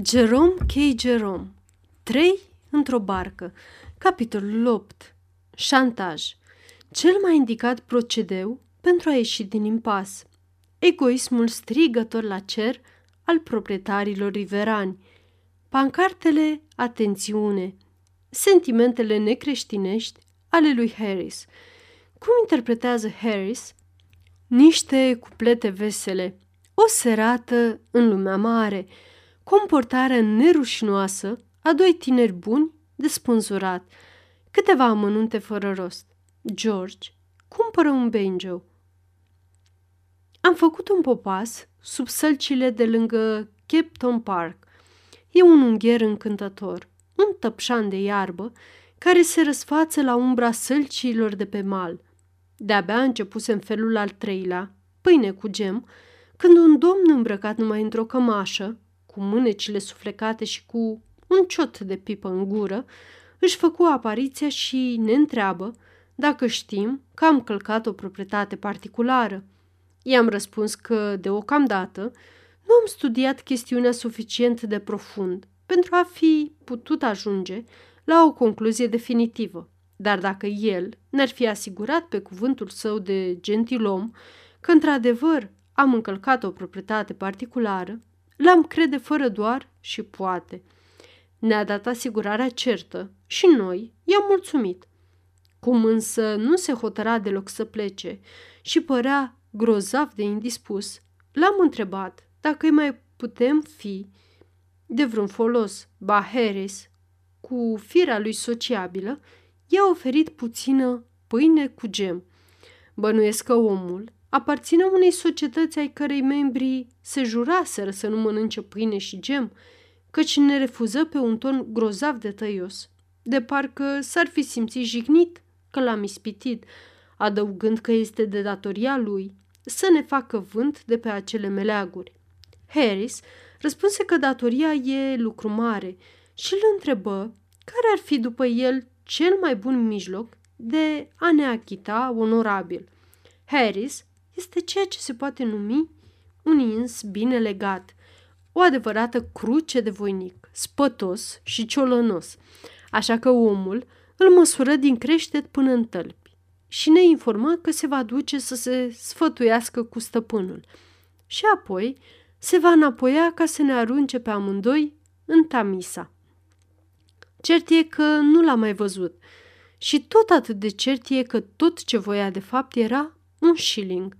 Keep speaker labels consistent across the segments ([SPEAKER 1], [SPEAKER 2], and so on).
[SPEAKER 1] Jerome K. Jerome. 3 într-o barcă. Capitolul 8 Șantaj. Cel mai indicat procedeu pentru a ieși din impas. Egoismul strigător la cer al proprietarilor riverani. Pancartele Atențiune. Sentimentele necreștinești ale lui Harris. Cum interpretează Harris? Niște cuplete vesele. O serată în lumea mare – comportarea nerușinoasă a doi tineri buni de spânzurat, câteva amănunte fără rost. George cumpără un banjo. Am făcut un popas sub sălcile de lângă Capton Park. E un ungher încântător, un tăpșan de iarbă care se răsfață la umbra sălcilor de pe mal. De-abia începuse în felul al treilea, pâine cu gem, când un domn îmbrăcat numai într-o cămașă, cu mânecile suflecate și cu un ciot de pipă în gură, își făcu apariția și ne întreabă dacă știm că am călcat o proprietate particulară. I-am răspuns că, deocamdată, nu am studiat chestiunea suficient de profund pentru a fi putut ajunge la o concluzie definitivă. Dar dacă el ne-ar fi asigurat pe cuvântul său de gentilom că într-adevăr am încălcat o proprietate particulară, L-am crede fără doar și poate. Ne-a dat asigurarea certă și noi i-am mulțumit. Cum însă nu se hotăra deloc să plece și părea grozav de indispus, l-am întrebat dacă îi mai putem fi de vreun folos. Ba Harris, cu firea lui sociabilă, i-a oferit puțină pâine cu gem. Bănuiesc că omul aparține unei societăți ai cărei membrii se juraseră să nu mănânce pâine și gem, căci ne refuză pe un ton grozav de tăios, de parcă s-ar fi simțit jignit că l-am ispitit, adăugând că este de datoria lui să ne facă vânt de pe acele meleaguri. Harris răspunse că datoria e lucru mare și îl întrebă care ar fi după el cel mai bun mijloc de a ne achita onorabil. Harris este ceea ce se poate numi un ins bine legat, o adevărată cruce de voinic, spătos și ciolănos, așa că omul îl măsură din creștet până în tălpi și ne informa că se va duce să se sfătuiască cu stăpânul și apoi se va înapoia ca să ne arunce pe amândoi în Tamisa. Cert e că nu l-a mai văzut și tot atât de cert e că tot ce voia de fapt era un shilling.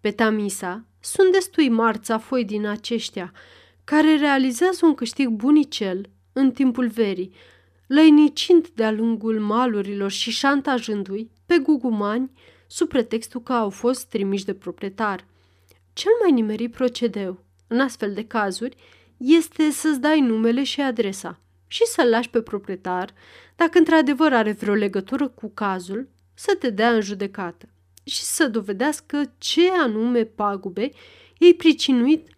[SPEAKER 1] Pe Tamisa sunt destui foi din aceștia, care realizează un câștig bunicel în timpul verii, lăinicind de-a lungul malurilor și șantajându-i pe gugumani sub pretextul că au fost trimiși de proprietar. Cel mai nimerit procedeu, în astfel de cazuri, este să-ți dai numele și adresa și să-l lași pe proprietar, dacă într-adevăr are vreo legătură cu cazul, să te dea în judecată și să dovedească ce anume pagube ei pricinuit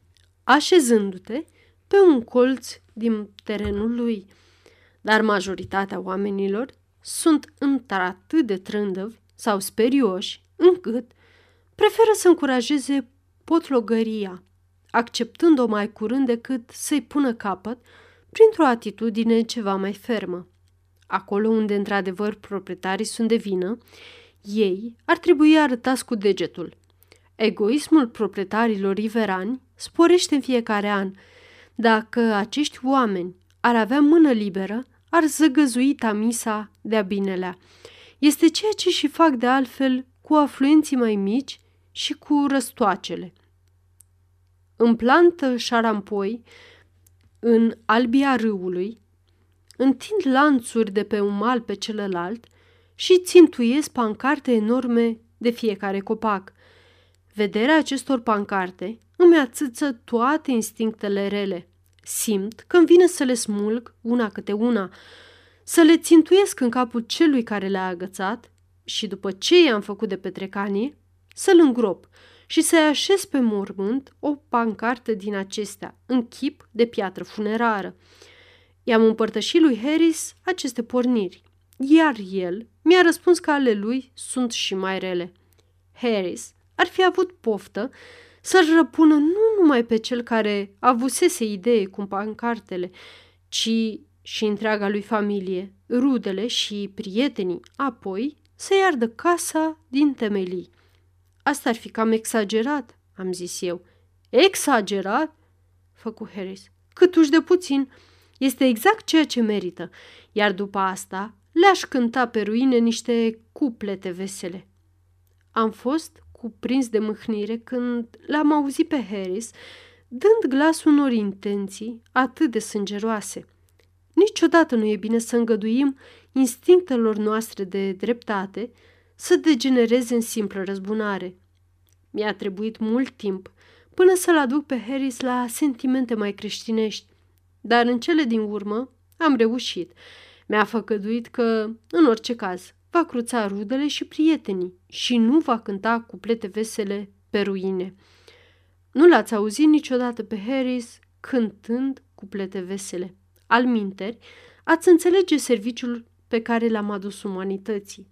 [SPEAKER 1] așezându-te pe un colț din terenul lui. Dar majoritatea oamenilor sunt într-atât de trândăvi sau sperioși încât preferă să încurajeze potlogăria, acceptând-o mai curând decât să-i pună capăt printr-o atitudine ceva mai fermă. Acolo unde într-adevăr proprietarii sunt de vină, ei ar trebui arătați cu degetul. Egoismul proprietarilor riverani sporește în fiecare an. Dacă acești oameni ar avea mână liberă, ar zăgăzui Tamisa de-a binelea. Este ceea ce și fac de altfel cu afluenții mai mici și cu răstoacele. În plantă șarampoi, în albia râului, întind lanțuri de pe un mal pe celălalt – și țintuiesc pancarte enorme de fiecare copac. Vederea acestor pancarte îmi ațâță toate instinctele rele. Simt că îmi vine să le smulg una câte una, să le țintuiesc în capul celui care le-a agățat și după ce i-am făcut de petrecanie, să-l îngrop și să-i așez pe mormânt o pancartă din acestea, în chip de piatră funerară. I-am împărtășit lui Harris aceste porniri, iar el mi-a răspuns că ale lui sunt și mai rele. Harris ar fi avut poftă să-l răpună nu numai pe cel care avusese idee cu pancartele, ci și întreaga lui familie, rudele și prietenii, apoi să-i ardă casa din temelii. Asta ar fi cam exagerat, am zis eu. Exagerat? Făcu Harris. Câtuși de puțin. Este exact ceea ce merită. Iar după asta le-aș cânta pe ruine niște cuplete vesele. Am fost cuprins de mâhnire când l-am auzit pe Harris dând glas unor intenții atât de sângeroase. Niciodată nu e bine să îngăduim instinctelor noastre de dreptate să degenereze în simplă răzbunare. Mi-a trebuit mult timp până să-l aduc pe Harris la sentimente mai creștinești, dar în cele din urmă am reușit. Mi-a făcăduit că, în orice caz, va cruța rudele și prietenii și nu va cânta cuplete vesele pe ruine. Nu l-ați auzit niciodată pe Harris cântând cuplete vesele. Al minteri, ați înțelege serviciul pe care l-am adus umanității.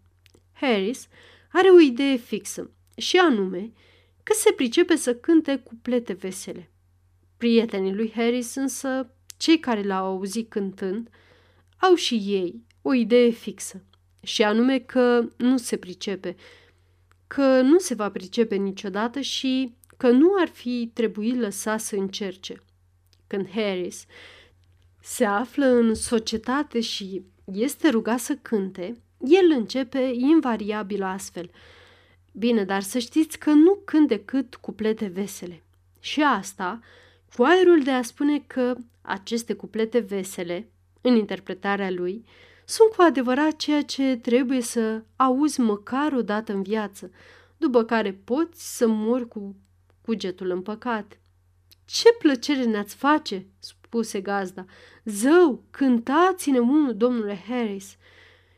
[SPEAKER 1] Harris are o idee fixă și anume că se pricepe să cânte cuplete vesele. Prietenii lui Harris însă, cei care l-au auzit cântând, au și ei o idee fixă și anume că nu se pricepe, că nu se va pricepe niciodată și că nu ar fi trebuit lăsat să încerce. Când Harris se află în societate și este rugat să cânte, el începe invariabil astfel. Bine, dar să știți că nu cânt decât cuplete vesele. Și asta cu aerul de a spune că aceste cuplete vesele, în interpretarea lui, sunt cu adevărat ceea ce trebuie să auzi măcar o dată în viață, după care poți să mori cu cugetul împăcat. Ce plăcere ne-ați face!" spuse gazda. Zău, cântați-ne unul, domnule Harris!"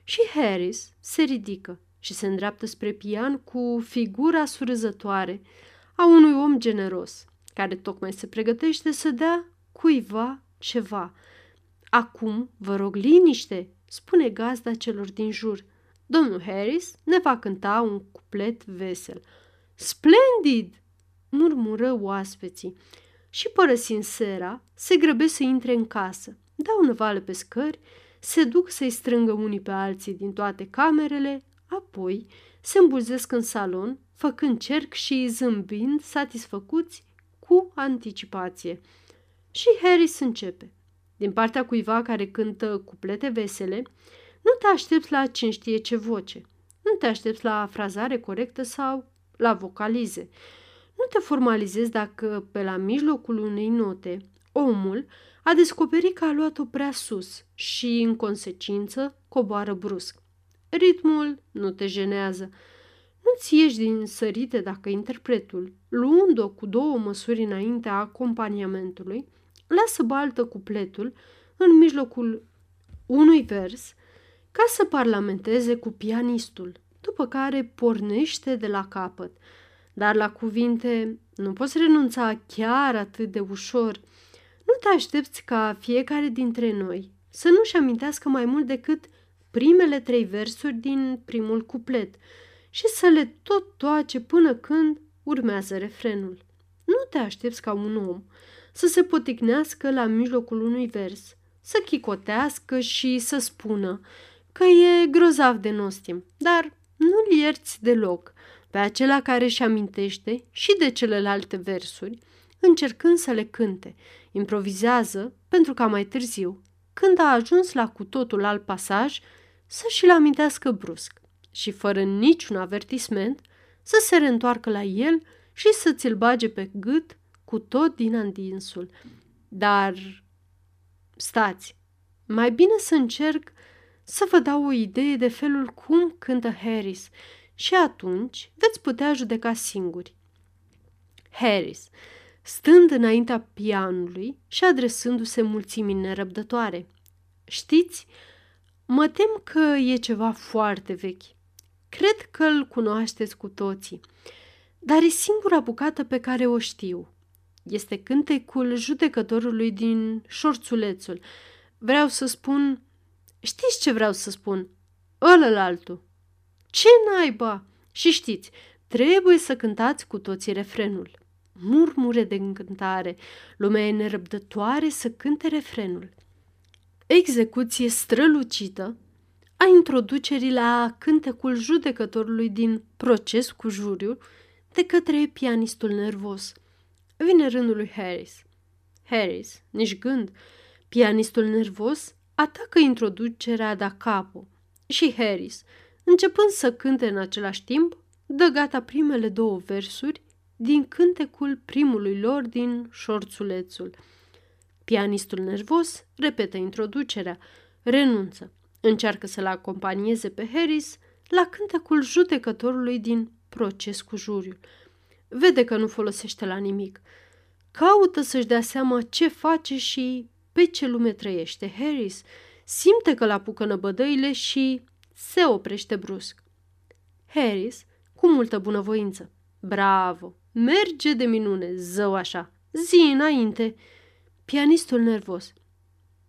[SPEAKER 1] Și Harris se ridică și se îndreaptă spre pian cu figura surâzătoare a unui om generos, care tocmai se pregătește să dea cuiva ceva. Acum, vă rog liniște, spune gazda celor din jur. Domnul Harris ne va cânta un cuplet vesel. Splendid! murmură oaspeții și părăsind sera, se grăbesc să intre în casă, dau năvală pe scări, se duc să-i strângă unii pe alții din toate camerele, apoi se îmbulzesc în salon, făcând cerc și zâmbind, satisfăcuți cu anticipație. Și Harris începe. Din partea cuiva care cântă cuplete vesele, nu te aștepți la cine știe ce voce, nu te aștepți la frazare corectă sau la vocalize. Nu te formalizezi dacă pe la mijlocul unei note omul a descoperit că a luat-o prea sus și, în consecință, coboară brusc. Ritmul nu te jenează. Nu-ți ieși din sărite dacă interpretul, luând-o cu două măsuri înaintea acompaniamentului, lasă baltă cupletul în mijlocul unui vers ca să parlamenteze cu pianistul, după care pornește de la capăt. Dar la cuvinte nu poți renunța chiar atât de ușor. Nu te aștepți ca fiecare dintre noi să nu-și amintească mai mult decât primele trei versuri din primul cuplet și să le tot toace până când urmează refrenul. Nu te aștepți ca un om să se poticnească la mijlocul unui vers, să chicotească și să spună că e grozav de nostim, dar nu-l ierți deloc pe acela care își amintește și de celelalte versuri, încercând să le cânte, improvizează pentru ca mai târziu, când a ajuns la cu totul alt pasaj, să și-l amintească brusc și fără niciun avertisment să se reîntoarcă la el și să ți-l bage pe gât cu tot din andinsul. Dar stați, mai bine să încerc să vă dau o idee de felul cum cântă Harris și atunci veți putea judeca singuri. Harris, stând înaintea pianului și adresându-se mulțimii nerăbdătoare. Știți, mă tem că e ceva foarte vechi. Cred că îl cunoașteți cu toții, dar e singura bucată pe care o știu. Este cântecul judecătorului din șorțulețul. Vreau să spun... Știți ce vreau să spun? Ălălaltul. Ce naiba! Și știți, trebuie să cântați cu toții refrenul. murmure de încântare. Lumea e nerăbdătoare să cânte refrenul. Execuție strălucită a introducerii la cântecul judecătorului din proces cu juriul de către pianistul nervos. Vine rândul lui Harris. Harris, nici gând, pianistul nervos atacă introducerea da capo și Harris, începând să cânte în același timp, dă gata primele două versuri din cântecul primului lor din șorțulețul. Pianistul nervos repetă introducerea, renunță, încearcă să-l acompanieze pe Harris la cântecul judecătorului din proces cu juriul. Vede că nu folosește la nimic. Caută să-și dea seama ce face și pe ce lume trăiește. Harris simte că l-apucă năbădăile și se oprește brusc. Harris, cu multă bunăvoință. Bravo! Merge de minune, zău așa! Zi înainte! Pianistul nervos.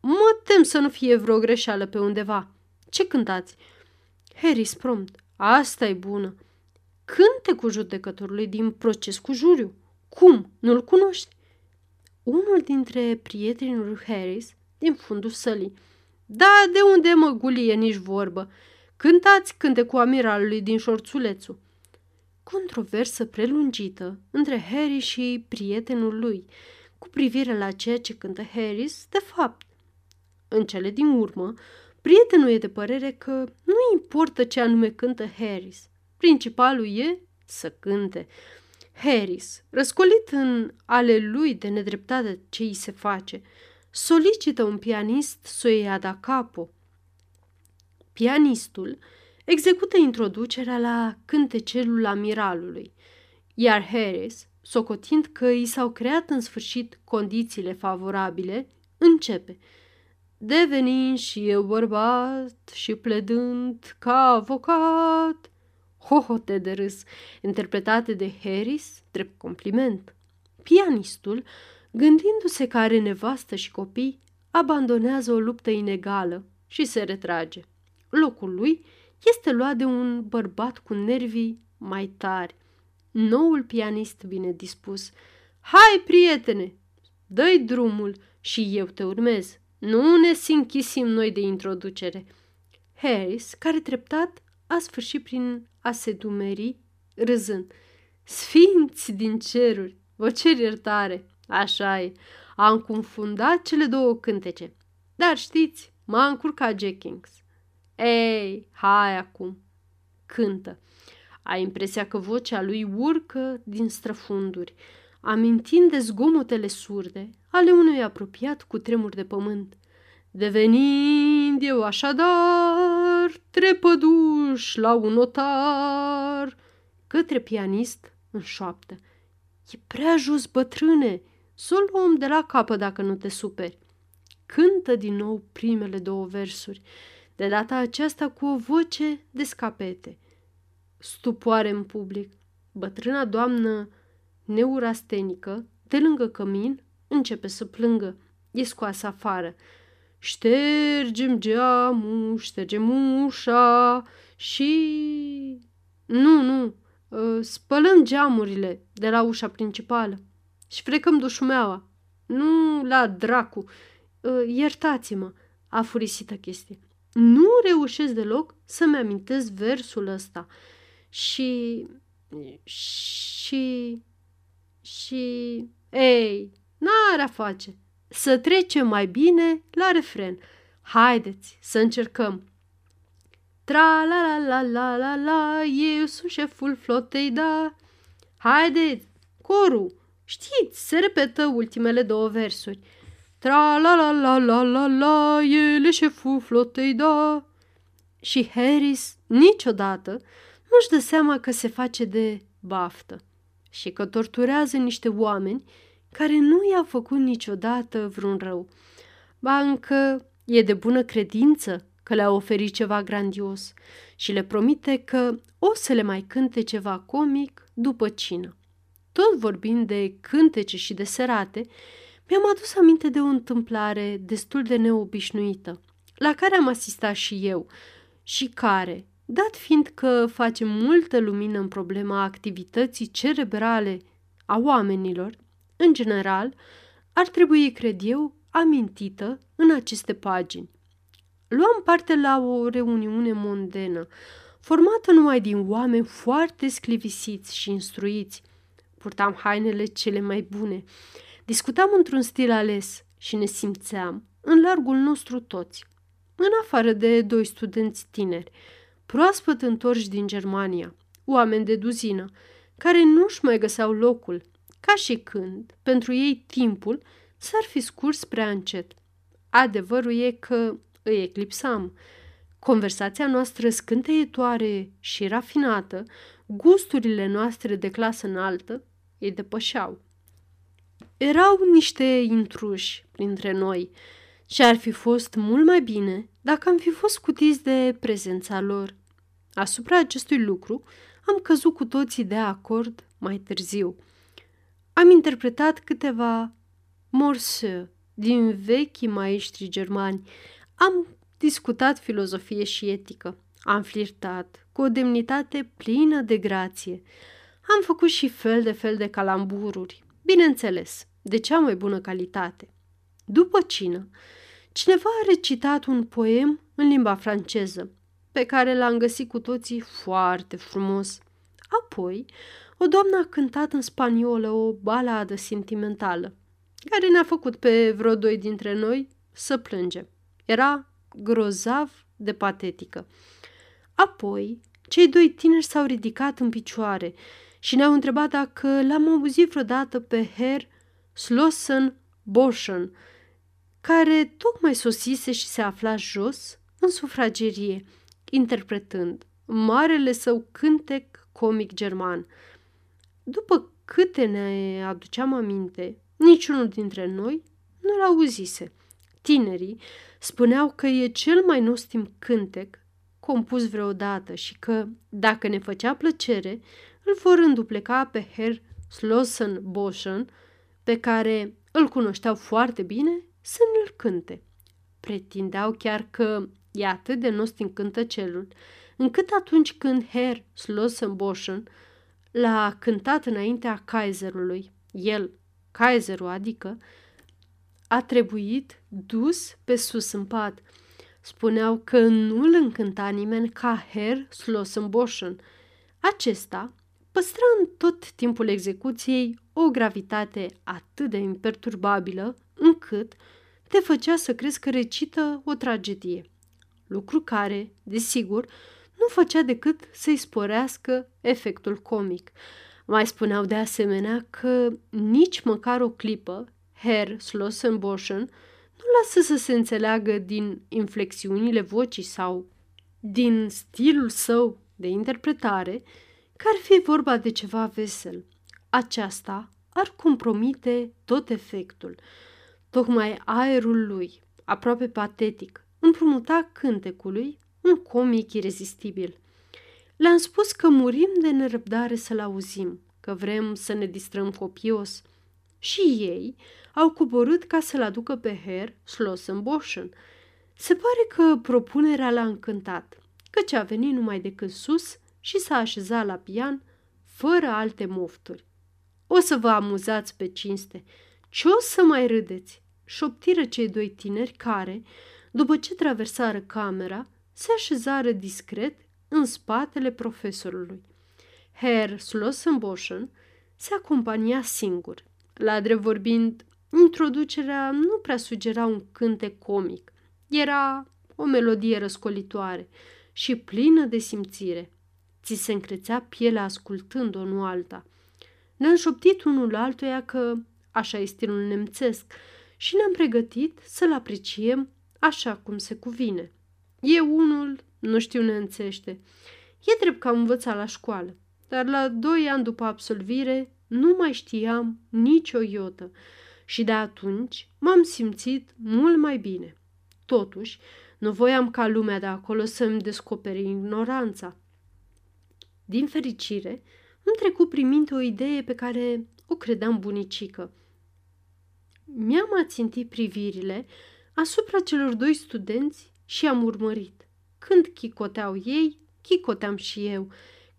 [SPEAKER 1] Mă tem să nu fie vreo greșeală pe undeva. Ce cântați? Harris prompt. Asta e bună. Cânte cu judecătorului din proces cu juriu. Cum? Nu-l cunoști? Unul dintre prietenii lui Harris, din fundul sălii. Da, de unde mă gulie nici vorbă. Cântați cânte cu amiralului din șorțulețul. Controversă prelungită între Harry și prietenul lui cu privire la ceea ce cântă Harris, de fapt. În cele din urmă, prietenul e de părere că nu importă ce anume cântă Harris. Principalul e să cânte. Harris, răscolit în ale lui de nedreptate ce îi se face, solicită un pianist să o ia da capo. Pianistul execută introducerea la cântecelul amiralului, iar Harris, socotind că i s-au creat în sfârșit condițiile favorabile, începe – devenind și eu bărbat și pledând ca avocat. Hohote de râs, interpretate de Harris, drept compliment. Pianistul, gândindu-se că are nevastă și copii, abandonează o luptă inegală și se retrage. Locul lui este luat de un bărbat cu nervii mai tari. Noul pianist bine dispus. Hai, prietene, dă drumul și eu te urmez. Nu ne sinchisim noi de introducere. Harris, care treptat a sfârșit prin a se dumeri, râzând. Sfinți din ceruri, vă cer iertare. Așa e, am confundat cele două cântece. Dar știți, m-a încurcat Jackings. Ei, hai acum, cântă. Ai impresia că vocea lui urcă din străfunduri, amintind de zgomotele surde ale unui apropiat cu tremur de pământ. Devenind eu așadar trepăduș la un notar, către pianist în șoaptă. E prea jos, bătrâne, să o luăm de la capă dacă nu te superi. Cântă din nou primele două versuri, de data aceasta cu o voce de scapete. Stupoare în public. Bătrâna doamnă neurastenică, de lângă cămin, începe să plângă. E scoasă afară. Ștergem geamul, ștergem ușa și... Nu, nu, ă, spălăm geamurile de la ușa principală și frecăm dușumeaua. Nu la dracu, ă, iertați-mă, a furisită chestie. Nu reușesc deloc să-mi amintesc versul ăsta. Și... și... și... Ei, n-are a face. Să trecem mai bine la refren. Haideți să încercăm. Tra la la la la la la, eu sunt șeful flotei, da. Haideți, corul, știți, se repetă ultimele două versuri. Tra la la la la la la, el e șeful flotei, da. Și Harris niciodată nu-și dă seama că se face de baftă și că torturează niște oameni care nu i-a făcut niciodată vreun rău. Ba încă e de bună credință că le-a oferit ceva grandios și le promite că o să le mai cânte ceva comic după cină. Tot vorbind de cântece și de serate, mi-am adus aminte de o întâmplare destul de neobișnuită, la care am asistat și eu și care, dat fiind că face multă lumină în problema activității cerebrale a oamenilor, în general, ar trebui, cred eu, amintită în aceste pagini. Luam parte la o reuniune mondenă, formată numai din oameni foarte sclivisiți și instruiți. Purtam hainele cele mai bune, discutam într-un stil ales și ne simțeam în largul nostru toți, în afară de doi studenți tineri, proaspăt întorși din Germania, oameni de duzină, care nu-și mai găseau locul, ca și când, pentru ei, timpul s-ar fi scurs prea încet. Adevărul e că îi eclipsam. Conversația noastră scânteietoare și rafinată, gusturile noastre de clasă înaltă, îi depășeau. Erau niște intruși printre noi și ar fi fost mult mai bine dacă am fi fost scutiți de prezența lor. Asupra acestui lucru am căzut cu toții de acord mai târziu. Am interpretat câteva morse din vechi maestri germani. Am discutat filozofie și etică. Am flirtat cu o demnitate plină de grație. Am făcut și fel de fel de calambururi, bineînțeles, de cea mai bună calitate. După cină, cineva a recitat un poem în limba franceză, pe care l-am găsit cu toții foarte frumos. Apoi, o doamnă a cântat în spaniolă o baladă sentimentală, care ne-a făcut pe vreo doi dintre noi să plângem. Era grozav de patetică. Apoi, cei doi tineri s-au ridicat în picioare și ne-au întrebat dacă l-am auzit vreodată pe Herr Slossen Boschen, care tocmai sosise și se afla jos în sufragerie, interpretând marele său cântec comic german. După câte ne aduceam aminte, niciunul dintre noi nu-l auzise. Tinerii spuneau că e cel mai nostim cântec compus vreodată și că, dacă ne făcea plăcere, îl vor îndupleca pe Herr Slossen Boschen, pe care îl cunoșteau foarte bine, să ne-l cânte. Pretindeau chiar că e atât de nostim cântacelul, încât atunci când Herr Slossen Boschen l-a cântat înaintea Kaiserului, el, Kaiserul adică, a trebuit dus pe sus în pat. Spuneau că nu îl încânta nimeni ca Herr Slossenboschen. Acesta păstra în tot timpul execuției o gravitate atât de imperturbabilă încât te făcea să crezi că recită o tragedie. Lucru care, desigur, nu făcea decât să-i sporească efectul comic. Mai spuneau de asemenea că nici măcar o clipă Herr Slossenboschen nu lasă să se înțeleagă din inflexiunile vocii sau din stilul său de interpretare că ar fi vorba de ceva vesel. Aceasta ar compromite tot efectul. Tocmai aerul lui, aproape patetic, împrumuta cântecului un comic irezistibil. Le-am spus că murim de nerăbdare să-l auzim, că vrem să ne distrăm copios. Și ei au coborât ca să-l aducă pe Herr Slossenboschen. Se pare că propunerea l-a încântat, căci a venit numai decât sus și s-a așezat la pian, fără alte mofturi. O să vă amuzați pe cinste. Ce o să mai râdeți? Șoptiră cei doi tineri care, după ce traversară camera, se așezară discret în spatele profesorului. Herr Slossenboschen se acompania singur. La drept vorbind, introducerea nu prea sugera un cântec comic. Era o melodie răscolitoare și plină de simțire. Ți se încrețea pielea ascultând-o, nu alta. Ne-am șoptit unul altuia că așa e stilul nemțesc și ne-am pregătit să-l apreciem așa cum se cuvine. Eu unul nu știu neînțește. E drept că am învățat la școală, dar la doi ani după absolvire nu mai știam nicio iotă și de atunci m-am simțit mult mai bine. Totuși, nu voiam ca lumea de acolo să-mi descopere ignoranța. Din fericire, îmi trecu prin minte o idee pe care o credeam bunicică. Mi-am ațintit privirile asupra celor doi studenți și am urmărit. Când chicoteau ei, chicoteam și eu.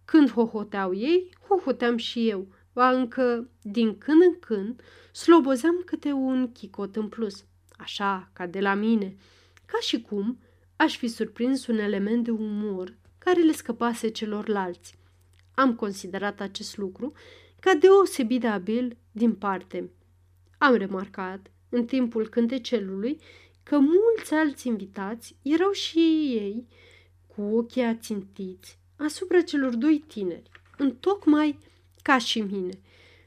[SPEAKER 1] Când hohoteau ei, hohoteam și eu. ba încă din când în când slobozeam câte un chicot în plus, așa ca de la mine, ca și cum aș fi surprins un element de umor care le scăpase celorlalți. Am considerat acest lucru ca deosebit de abil din parte. Am remarcat, în timpul cântecelului, că mulți alți invitați erau și ei cu ochii ațintiți asupra celor doi tineri, întocmai ca și mine.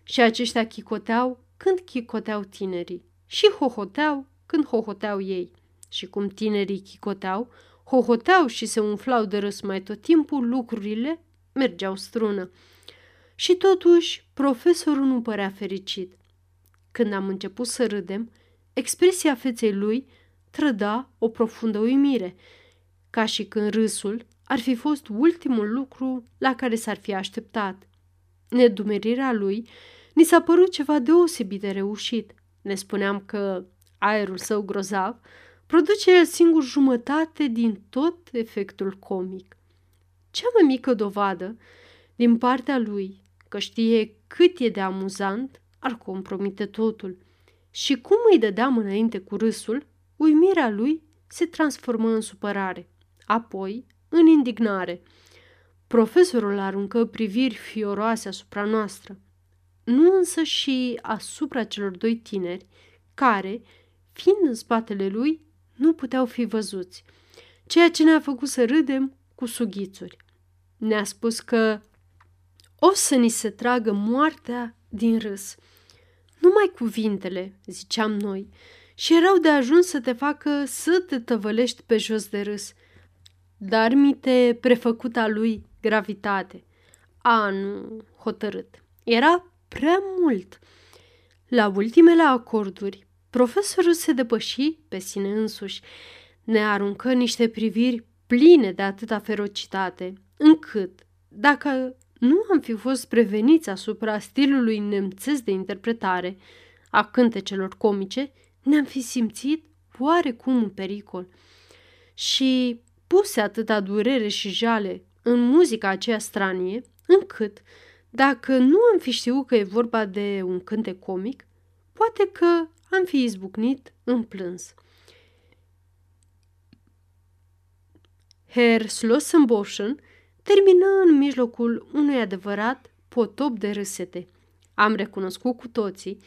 [SPEAKER 1] Și aceștia chicoteau când chicoteau tinerii și hohoteau când hohoteau ei. Și cum tinerii chicoteau, hohoteau și se umflau de râs mai tot timpul, lucrurile mergeau strună. Și totuși, profesorul nu părea fericit. Când am început să râdem, expresia feței lui trăda o profundă uimire, ca și când râsul ar fi fost ultimul lucru la care s-ar fi așteptat. Nedumerirea lui ni s-a părut ceva deosebit de reușit. Ne spuneam că aerul său grozav produce el singur jumătate din tot efectul comic. Cea mai mică dovadă din partea lui că știe cât e de amuzant ar compromite totul. Și cum îi dădeam înainte cu râsul, uimirea lui se transformă în supărare, apoi în indignare. Profesorul aruncă priviri fioroase asupra noastră, nu însă și asupra celor doi tineri, care, fiind în spatele lui, nu puteau fi văzuți, ceea ce ne-a făcut să râdem cu sughițuri. Ne-a spus că o să ni se tragă moartea din râs. Numai cuvintele, ziceam noi, și erau de ajuns să te facă să te tăvălești pe jos de râs. Dar mi te prefăcuta lui gravitate. A, nu, hotărât. Era prea mult. La ultimele acorduri, profesorul se depăși pe sine însuși. Ne aruncă niște priviri pline de atâta ferocitate, încât, dacă nu am fi fost preveniți asupra stilului nemțesc de interpretare a cântecelor comice, ne-am fi simțit oarecum în pericol. Și puse atâta durere și jale în muzica aceea stranie, încât, dacă nu am fi știut că e vorba de un cântec comic, poate că am fi izbucnit în plâns. Herr Slossenboschen termină în mijlocul unui adevărat potop de râsete. Am recunoscut cu toții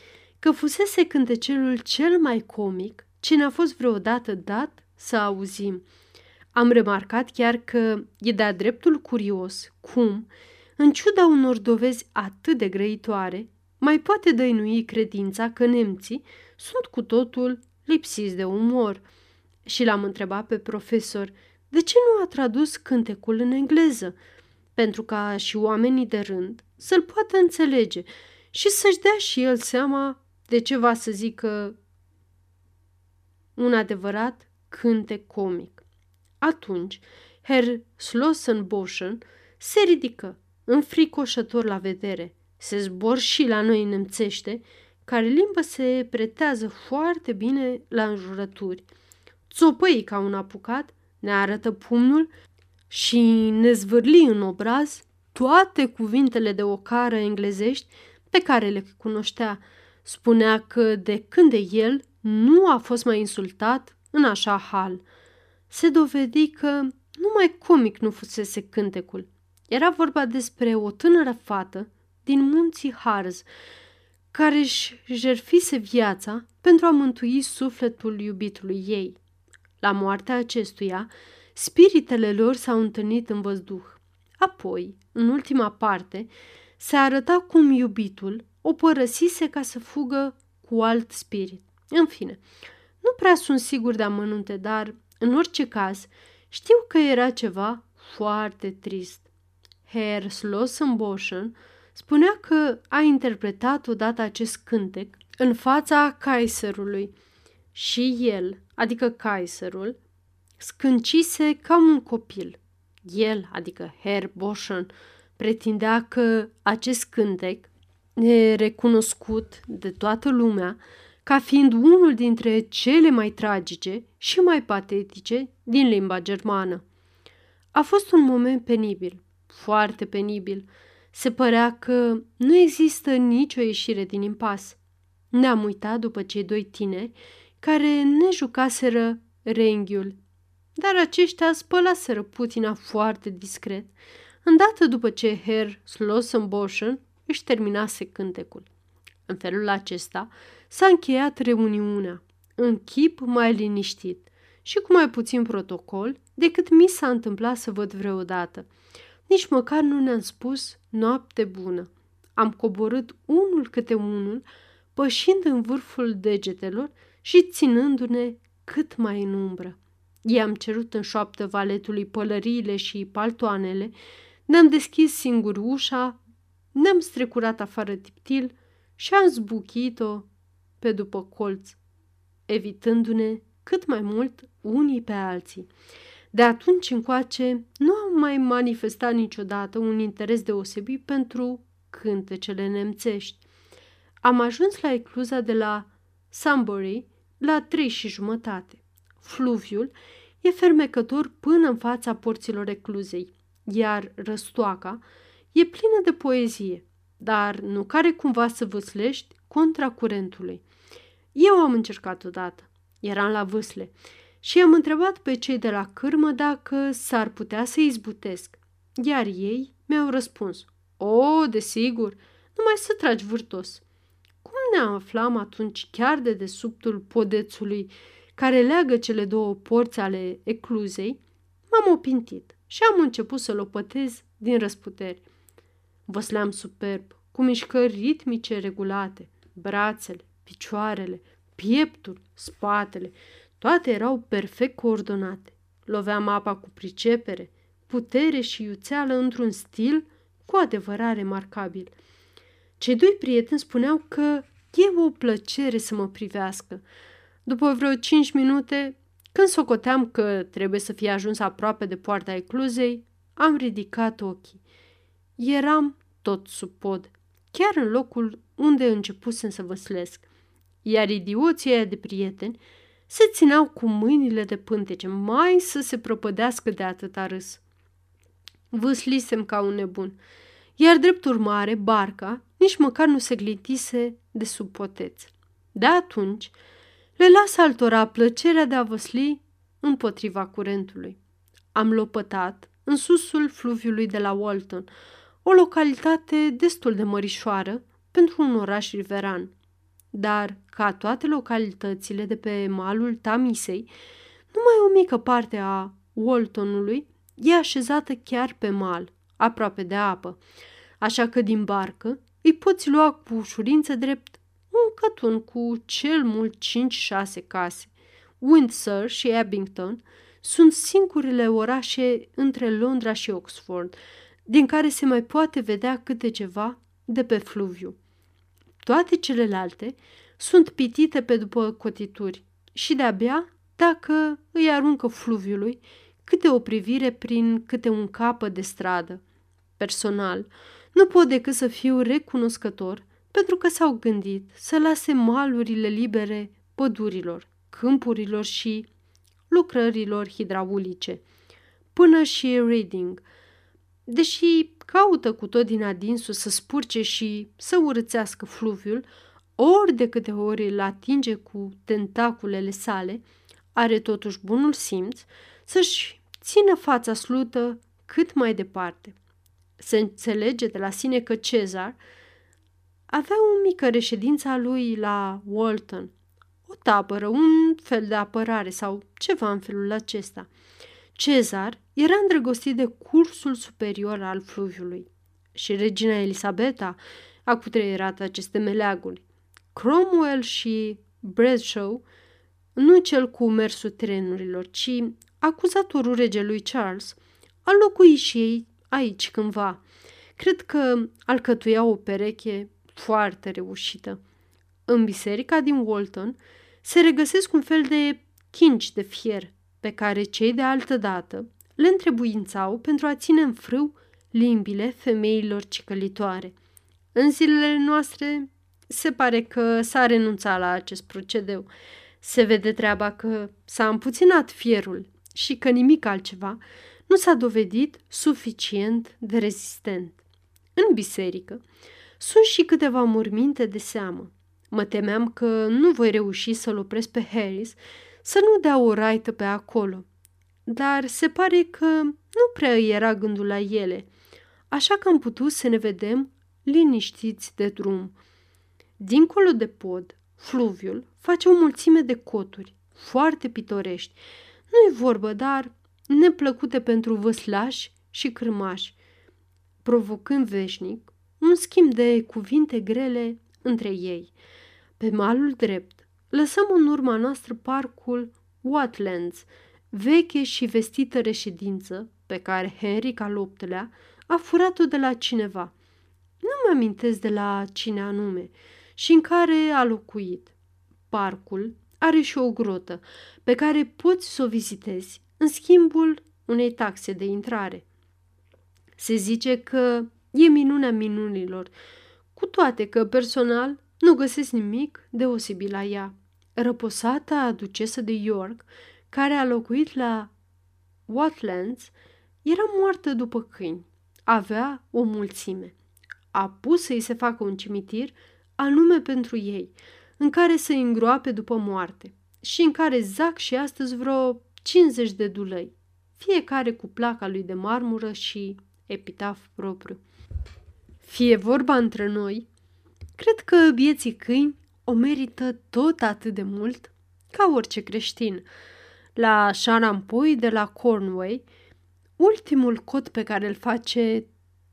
[SPEAKER 1] că fusese cântecelul cel mai comic ce ne-a fost vreodată dat să auzim. Am remarcat chiar că e de-a dreptul curios cum, în ciuda unor dovezi atât de grăitoare, mai poate dăinui credința că nemții sunt cu totul lipsiți de umor. Și l-am întrebat pe profesor de ce nu a tradus cântecul în engleză, pentru ca și oamenii de rând să-l poată înțelege și să-și dea și el seama de ce va să zică un adevărat cântec comic. Atunci, Herr Slossenboschen se ridică, înfricoșător la vedere, se zbor și la noi nemțește, care limbă se pretează foarte bine la înjurături. Țopăi ca un apucat, ne arătă pumnul și ne zvârli în obraz toate cuvintele de ocară englezești pe care le cunoștea. Spunea că de când de el nu a fost mai insultat în așa hal. Se dovedi că numai comic nu fusese cântecul. Era vorba despre o tânără fată din munții Harz, care își jerfise viața pentru a mântui sufletul iubitului ei. La moartea acestuia, spiritele lor s-au întâlnit în văzduh. Apoi, în ultima parte, se arăta cum iubitul o părăsise ca să fugă cu alt spirit. În fine, nu prea sunt sigur de amănunte, dar, în orice caz, știu că era ceva foarte trist. Herr Slossenboschen spunea că a interpretat odată acest cântec în fața Kaiserului și el, adică Kaiserul, scâncise ca un copil. El, adică Herr Boschen, pretindea că acest cântec e recunoscut de toată lumea ca fiind unul dintre cele mai tragice și mai patetice din limba germană. A fost un moment penibil, foarte penibil. Se părea că nu există nicio ieșire din impas. Ne-am uitat după cei doi tineri care ne jucaseră renghiul, dar aceștia spălaseră putina foarte discret, îndată după ce Herr Slossenboschen își terminase cântecul. În felul acesta s-a încheiat reuniunea, în chip mai liniștit și cu mai puțin protocol decât mi s-a întâmplat să văd vreodată. Nici măcar nu ne-am spus noapte bună. Am coborât unul câte unul, pășind în vârful degetelor și ținându-ne cât mai în umbră. I-am cerut în șoaptă valetului pălăriile și paltoanele, ne-am deschis singur ușa, ne-am strecurat afară tiptil și am zbuchit-o pe după colț, evitându-ne cât mai mult unii pe alții. De atunci încoace nu am mai manifestat niciodată un interes deosebit pentru cântecele nemțești. Am ajuns la ecluza de la Sunbury la trei și jumătate. Fluviul e fermecător până în fața porților ecluzei, iar răstoaca e plină de poezie, dar nu care cumva să văslești contra curentului. Eu am încercat odată. Eram la vâsle și am întrebat pe cei de la cârmă dacă s-ar putea să izbutesc, iar ei mi-au răspuns, O, desigur, numai să tragi vârtos. Cum ne aflam atunci chiar de desubtul podețului care leagă cele două porți ale ecluzei, m-am opintit și am început să lopătez din răsputeri. Văsleam superb, cu mișcări ritmice regulate, brațele, picioarele, pieptul, spatele, toate erau perfect coordonate. Loveam apa cu pricepere, putere și iuțeală într-un stil cu adevărat remarcabil. Cei doi prieteni spuneau că e o plăcere să mă privească. După vreo cinci minute, când socoteam că trebuie să fie ajuns aproape de poarta ecluzei, am ridicat ochii. Eram tot sub pod, chiar în locul unde începusem să văslesc. Iar idioții de prieteni se țineau cu mâinile de pântece, mai să se propădească de atâta râs. Vâslisem ca un nebun, iar drept urmare, barca nici măcar nu se glitise de sub poteț. De atunci, le lasă altora plăcerea de a văsli împotriva curentului. Am lopătat în susul fluviului de la Walton, o localitate destul de mărișoară pentru un oraș riveran. Dar, ca toate localitățile de pe malul Tamisei, numai o mică parte a Waltonului e așezată chiar pe mal, aproape de apă, așa că din barcă îi poți lua cu ușurință drept un cătun cu cel mult 5-6 case. Windsor și Abington sunt singurele orașe între Londra și Oxford, din care se mai poate vedea câte ceva de pe fluviu. Toate celelalte sunt pitite pe după cotituri și de-abia dacă îi aruncă fluviului câte o privire prin câte un capă de stradă. Personal, nu pot decât să fiu recunoscător pentru că s-au gândit să lase malurile libere pădurilor, câmpurilor și lucrărilor hidraulice. Până și Reading, deși caută cu tot din adinsul să spurce și să urățească fluviul, ori de câte ori îl atinge cu tentaculele sale, are totuși bunul simț să-și țină fața slută cât mai departe. Se înțelege de la sine că Cezar avea o mică reședință a lui la Walton, o tabără, un fel de apărare sau ceva în felul acesta. Cezar era îndrăgostit de cursul superior al fluviului și regina Elisabeta a cutreierat aceste meleaguri. Cromwell și Bradshaw, nu cel cu mersul trenurilor, ci acuzatorul regelui Charles, a locuit și ei aici cândva. Cred că alcătuia o pereche foarte reușită. În biserica din Walton se regăsesc un fel de chinci de fier pe care cei de altă dată le întrebuințau pentru a ține în frâu limbile femeilor cicălitoare. În zilele noastre se pare că s-a renunțat la acest procedeu. Se vede treaba că s-a împuținat fierul și că nimic altceva nu s-a dovedit suficient de rezistent. În biserică sunt și câteva morminte de seamă. Mă temeam că nu voi reuși să-l opresc pe Harris să nu dea o raită pe acolo. Dar se pare că nu prea era gândul la ele, așa că am putut să ne vedem liniștiți de drum. Dincolo de pod, fluviul face o mulțime de coturi, foarte pitorești. Nu e vorbă, dar neplăcute pentru văslași și cârmași, provocând veșnic un schimb de cuvinte grele între ei. Pe malul drept, lăsăm în urma noastră parcul Watlands, veche și vestită reședință pe care Henry al VIII-lea a furat-o de la cineva. Nu mă amintesc de la cine anume și în care a locuit. Parcul are și o grotă pe care poți să o vizitezi în schimbul unei taxe de intrare. Se zice că e minunea minunilor, cu toate că personal nu găsesc nimic deosebit la ea. Răposata ducesă de York, care a locuit la Watlands, era moartă după câini. Avea o mulțime. A pus să-i se facă un cimitir anume pentru ei, în care să îngroape după moarte și în care zac și astăzi vreo 50 de dulăi, fiecare cu placa lui de marmură și epitaf propriu. Fie vorba între noi, cred că bieții câini o merită tot atât de mult ca orice creștin. La Sharampoi de la Cornway, ultimul cot pe care îl face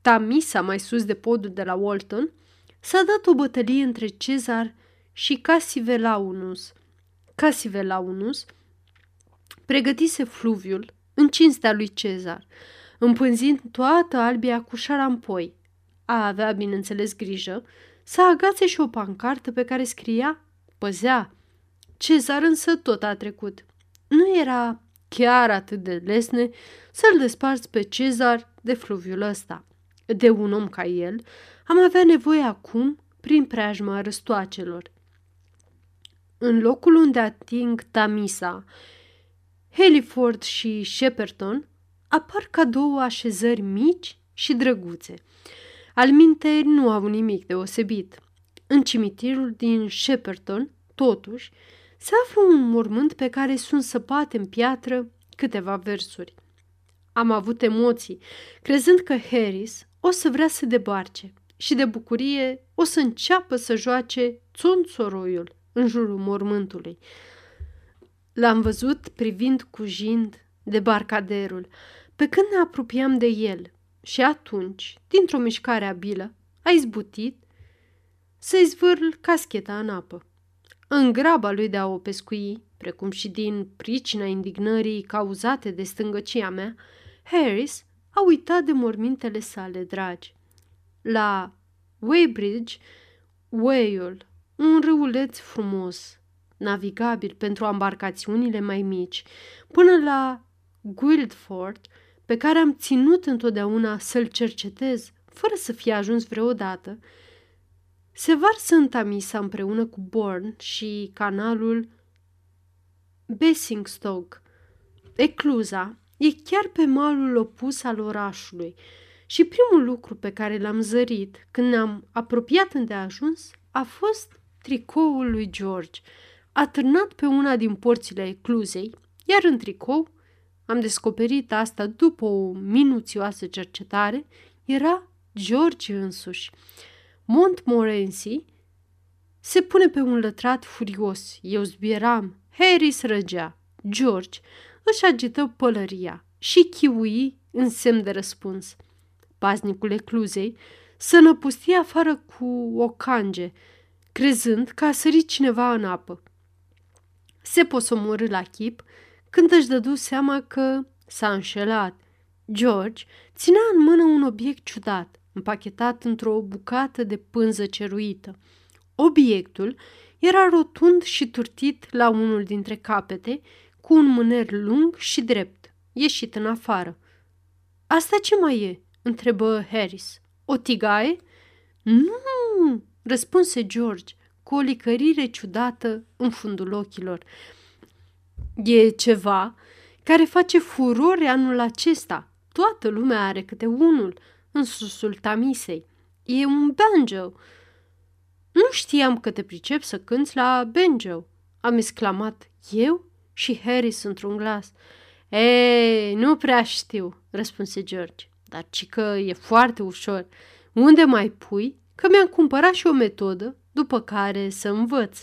[SPEAKER 1] Tamisa mai sus de podul de la Walton, s-a dat o bătălie între Cezar și Casivelaunus. Casivelaunus pregătise fluviul în cinstea lui Cezar, împânzind toată albia cu șarampoi. A avea, bineînțeles, grijă să agațe și o pancartă pe care scria Păzea. Cezar însă tot a trecut. Nu era chiar atât de lesne să-l desparți pe Cezar de fluviul ăsta. De un om ca el am avea nevoie acum prin preajma răstoacelor. În locul unde ating Tamisa, Heliford și Shepperton apar ca două așezări mici și drăguțe. Alminteri nu au nimic deosebit. În cimitirul din Shepperton, totuși, se află un mormânt pe care sunt săpate în piatră câteva versuri. Am avut emoții, crezând că Harris o să vrea să debarce și de bucurie o să înceapă să joace țonțoroiul în jurul mormântului. L-am văzut privind cu jind de barcaderul, pe când ne apropiam de el și atunci, dintr-o mișcare abilă, a izbutit să-i zvârl cascheta în apă. În graba lui de a o pescui, precum și din pricina indignării cauzate de stângăcia mea, Harris a uitat de mormintele sale dragi. La Weybridge, Whale, un râuleț frumos, navigabil pentru embarcațiunile mai mici, până la Guildford, pe care am ținut întotdeauna să-l cercetez, fără să fie ajuns vreodată, se varsă în Tamisa împreună cu Bourne și canalul Basingstoke. Ecluza e chiar pe malul opus al orașului și primul lucru pe care l-am zărit când ne-am apropiat îndeajuns a fost tricoul lui George, atârnat pe una din porțile ecluzei, iar în tricou, am descoperit asta după o minuțioasă cercetare, era George însuși. Montmorency se pune pe un lătrat furios. Eu zbieram, Harry răgea. George își agită pălăria și chiui în semn de răspuns. Paznicul ecluzei să năpustie afară cu o cange, crezând că a sărit cineva în apă. Se posomorâ la chip când își dădu seama că s-a înșelat. George ținea în mână un obiect ciudat, împachetat într-o bucată de pânză ceruită. Obiectul era rotund și turtit la unul dintre capete, cu un mâner lung și drept, ieșit în afară. Asta ce mai e?" întrebă Harris. O tigaie?" Nu!" răspunse George, cu o licărire ciudată în fundul ochilor. E ceva care face furore anul acesta. Toată lumea are câte unul în susul tamisei. E un banjo. Nu știam că te pricep să cânți la banjo, am exclamat eu și Harris într-un glas. Ei, nu prea știu, răspunse George, dar ci că e foarte ușor. Unde mai pui? Că mi-am cumpărat și o metodă după care să învăț.